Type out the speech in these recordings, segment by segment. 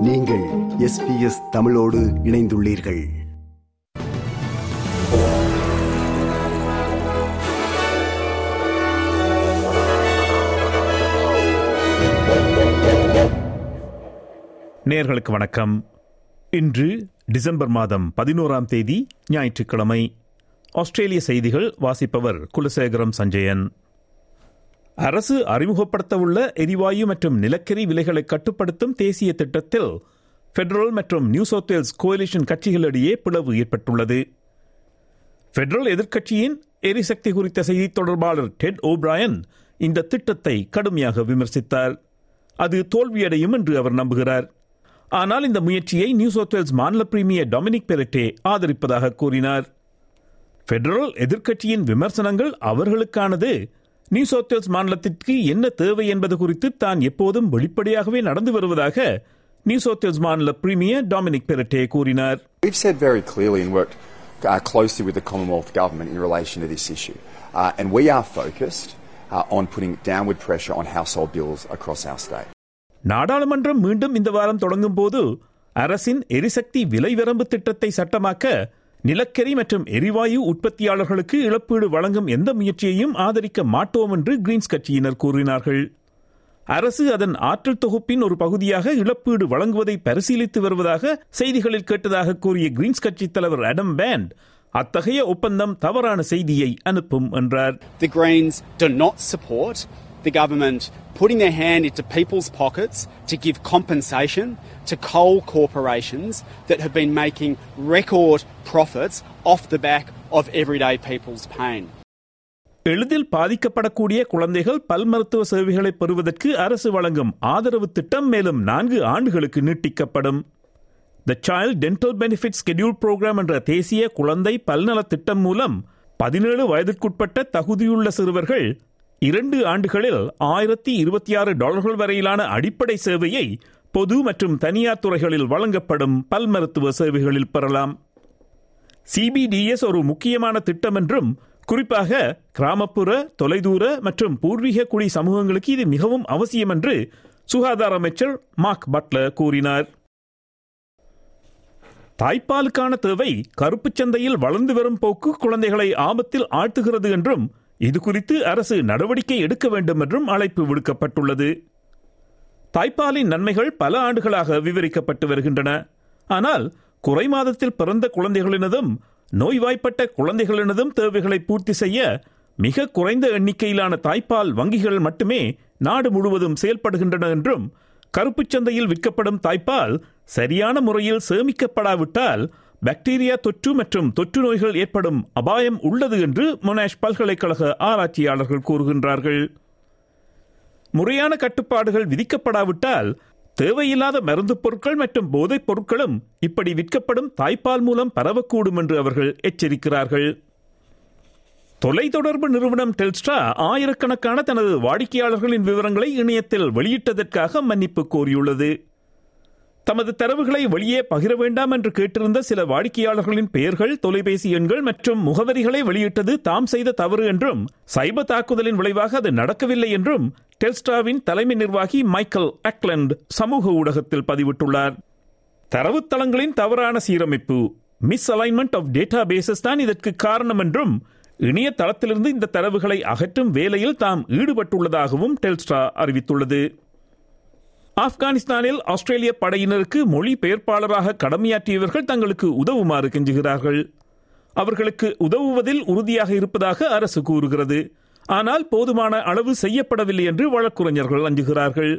நீங்கள் எஸ்பிஎஸ் தமிழோடு இணைந்துள்ளீர்கள். நேர்களுக்கு வணக்கம். இன்று டிசம்பர் மாதம் பதினோராம் தேதி ஞாயிற்றுக்கிழமை. ஆஸ்திரேலிய செய்திகள் வாசிப்பவர் குலசேகரம் சஞ்சயன். அரசு அறிமுகப்படுத்தவுள்ள எரிவாயு மற்றும் நிலக்கரி விலைகளை கட்டுப்படுத்தும் தேசிய திட்டத்தில் பெடரல் மற்றும் நியூ சவுத் வேல்ஸ் கோலிஷன் கட்சிகளிடையே பிளவு ஏற்பட்டுள்ளது. பெடரல் எதிர்க்கட்சியின் எரிசக்தி குறித்த செய்தி தொடர்பாளர் டெட் ஓப்ராயன் இந்த திட்டத்தை கடுமையாக விமர்சித்தார். அது தோல்வியடையும் என்று அவர் நம்புகிறார். ஆனால் இந்த முயற்சியை நியூ சவுத் வேல்ஸ் மாநில பிரீமியர் டொமினிக் பெரட்டே ஆதரிப்பதாக கூறினார். பெடரல் எதிர்க்கட்சியின் விமர்சனங்கள் அவர்களுக்கானது நியூ சவுத் வேல்ஸ் மாநிலத்திற்கு என்ன தேவை என்பது குறித்து தான் எப்போதும் வெளிப்படையாகவே நடந்து வருவதாக நியூ சவுத் வேல்ஸ் மாநில பிரீமியர் டொமினிக் பெரட்டே கூறினார் We've said very clearly and worked uh, closely with the Commonwealth Government in relation to this issue. Uh, and we are focused uh, on putting downward pressure on household bills across our state. நாடாளுமன்றம் மீண்டும் இந்த வாரம் தொடங்கும் போது அரசின் எரிசக்தி விலை வரம்பு திட்டத்தை சட்டமாக்க நிலக்கரி மற்றும் எரிவாயு உற்பத்தியாளர்களுக்கு இழப்பீடு வழங்கும் எந்த முயற்சியையும் ஆதரிக்க மாட்டோம் என்று கிரீன்ஸ் கட்சியினர் கூறினார்கள். அரசு அதன் ஆற்றல் தொகுப்பின் ஒரு பகுதியாக இழப்பீடு வழங்குவதை பரிசீலித்து வருவதாக செய்திகளில் கேட்டதாக கூறிய கிரீன்ஸ் கட்சி தலைவர் அடம் பேண்ட் அத்தகைய ஒப்பந்தம் தவறான செய்தியை அனுப்பும் என்றார். The Greens do not support the government putting their hand into people's pockets to give compensation to coal corporations that have been making record profits off the back of everyday people's pain. எளிதில் பாதிக்கப்படக்கூடிய குழந்தைகள் பல் மருத்துவ சேவைகளை பெறுவதற்கு அரசு வழங்கும் ஆதரவு திட்டம் மேலும் நான்கு ஆண்டுகளுக்கு நீட்டிக்கப்படும் the child dental benefit schedule program என்ற தேசிய குழந்தை பல்நல திட்டம் மூலம் பதினேழு வயதிற்குட்பட்ட தகுதியுள்ள சிறுவர்கள் இரண்டு ஆண்டுகளில் ஆயிரத்தி இருபத்தி ஆறு டாலர்கள் வரையிலான அடிப்படை சேவையை பொது மற்றும் தனியார் துறைகளில் வழங்கப்படும் பல் மருத்துவ சேவைகளில் பெறலாம். சிபிடிஎஸ் ஒரு முக்கியமான திட்டம் என்றும் குறிப்பாக கிராமப்புற தொலைதூர மற்றும் பூர்வீக குடி சமூகங்களுக்கு இது மிகவும் அவசியம் என்று சுகாதார அமைச்சர் மார்க் பட்லர் கூறினார். தாய்ப்பாலுக்கான தேவை கருப்புச் சந்தையில் வளர்ந்து வரும் போக்கு குழந்தைகளை ஆபத்தில் ஆழ்த்துகிறது என்றும் இது குறித்து அரசு நடவடிக்கை எடுக்க வேண்டும் என்றும் அழைப்பு விடுக்கப்பட்டுள்ளது. தாய்ப்பாலின் நன்மைகள் பல ஆண்டுகளாக விவரிக்கப்பட்டு வருகின்றன. ஆனால் குறை மாதத்தில் பிறந்த குழந்தைகளினதும் நோய்வாய்ப்பட்ட குழந்தைகளினதும் தேவைகளை பூர்த்தி செய்ய மிக குறைந்த எண்ணிக்கையிலான தாய்ப்பால் வங்கிகள் மட்டுமே நாடு முழுவதும் செயல்படுகின்றன என்றும் கருப்புச் சந்தையில் விற்கப்படும் தாய்ப்பால் சரியான முறையில் சேமிக்கப்படாவிட்டால் பாக்டீரியா தொற்று மற்றும் தொற்று நோய்கள் ஏற்படும் அபாயம் உள்ளது என்று மொனாஷ் பல்கலைக்கழக ஆராய்ச்சியாளர்கள் கூறுகின்றார்கள். முறையான கட்டுப்பாடுகள் விதிக்கப்படாவிட்டால் தேவையில்லாத மருந்து பொருட்கள் மற்றும் போதைப் பொருட்களும் இப்படி விற்கப்படும் தாய்ப்பால் மூலம் பரவக்கூடும் என்று அவர்கள் எச்சரிக்கிறார்கள். தொலைத்தொடர்பு நிறுவனம் டெல்ஸ்ட்ரா ஆயிரக்கணக்கான தனது வாடிக்கையாளர்களின் விவரங்களை இணையத்தில் வெளியிட்டதற்காக மன்னிப்பு கோரியுள்ளது. தமது தரவுகளை வெளியே பகிர வேண்டாம் என்று கேட்டிருந்த சில வாடிக்கையாளர்களின் பெயர்கள் தொலைபேசி எண்கள் மற்றும் முகவரிகளை வெளியிட்டது தாம் செய்த தவறு என்றும் சைபர் தாக்குதலின் விளைவாக அது நடக்கவில்லை என்றும் டெல்ஸ்டாவின் தலைமை நிர்வாகி மைக்கேல் அக்லண்ட் சமூக ஊடகத்தில் பதிவிட்டுள்ளார். தரவுத்தளங்களின் தவறான சீரமைப்பு misalignment of databases தான் இதற்கு காரணம் என்றும் இணையதளத்திலிருந்து இந்த தரவுகளை அகற்றும் வேலையில் தாம் ஈடுபட்டுள்ளதாகவும் டெல்ஸ்ட்ரா அறிவித்துள்ளது. ஆப்கானிஸ்தானில் ஆஸ்திரேலிய படையினருக்கு மொழி பெயர்ப்பாளராக கடமையாற்றியவர்கள் தங்களுக்கு உதவுமாறு கெஞ்சுகிறார்கள். அவர்களுக்கு உதவுவதில் உறுதியாக இருப்பதாக அரசு கூறுகிறது. ஆனால் போதுமான அளவு செய்யப்படவில்லை என்று வழக்குரைஞர்கள் அஞ்சுகிறார்கள்.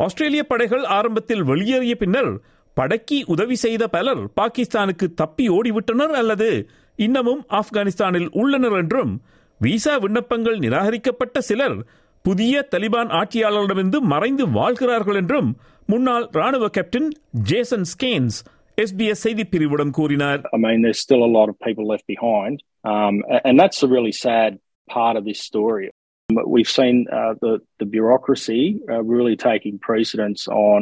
ஆஸ்திரேலிய படைகள் ஆரம்பத்தில் வெளியேறிய பின்னர் படைக்கு உதவி செய்த பலர் பாகிஸ்தானுக்கு தப்பி ஓடிவிட்டனர் அல்லது இன்னமும் ஆப்கானிஸ்தானில் உள்ளனர் என்றும் விசா விண்ணப்பங்கள் நிராகரிக்கப்பட்ட சிலர் புதிய தலிபான் ஆட்சியாளர்களிடமிருந்து மறைந்து வாழ்கிறார்கள் என்றும் முன்னாள் ராணுவ கேப்டன் ஜேசன் ஸ்கேன்ஸ் எஸ்பிஎஸ் செய்திப் பிரிவிடம் கூறினார் I mean, there's still a lot of people left behind, um, and that's a really sad part of this story. We've seen uh, the the bureaucracy uh, really taking precedence on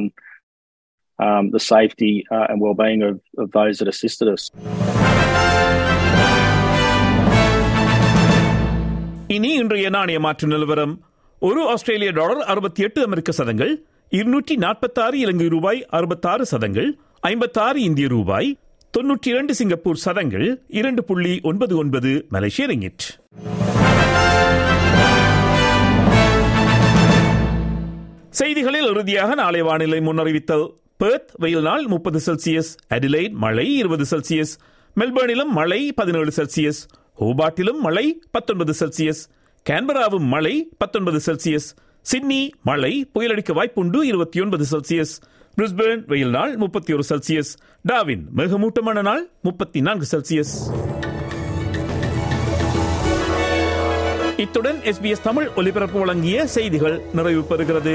um, the safety uh, and well-being of, of those that assisted us. இனி இன்றைய நாணய மாற்று நிலவரம் ஒரு ஆஸ்திரேலிய dollar அறுபத்தி எட்டு அமெரிக்க சதங்கள் இருநூற்றி நாற்பத்தாறு இலங்கை ரூபாய் அறுபத்தாறு சதங்கள் ஐம்பத்தாறு இந்திய ரூபாய் தொன்னூற்றி இரண்டு சிங்கப்பூர் சதங்கள் இரண்டு புள்ளி ஒன்பது ஒன்பது மலேசிய ரிங்கிட். செய்திகளில் இறுதியாக நாளை வானிலை முன்னறிவித்தல். பெர்த் வெயில் நாள் முப்பது செல்சியஸ் அடிலைட் மழை இருபது செல்சியஸ் மெல்பர்னிலும் மழை பதினேழு செல்சியஸ் ஹோபாட்டிலும் மழை பத்தொன்பது செல்சியஸ் கேன்பராவும் மழை பத்தொன்பது செல்சியஸ் சிட்னி மழை புயலடிக்க வாய்ப்புண்டு இருபத்தி ஒன்பது செல்சியஸ் பிரிஸ்பேர்ன் வெயில் நாள் முப்பத்தி ஒரு செல்சியஸ் டாவின் மிகமூட்டமான நாள் முப்பத்தி நான்கு செல்சியஸ் இத்துடன் எஸ்பிஎஸ் தமிழ் ஒலிபரப்பு வழங்கிய செய்திகள் நிறைவு பெறுகிறது.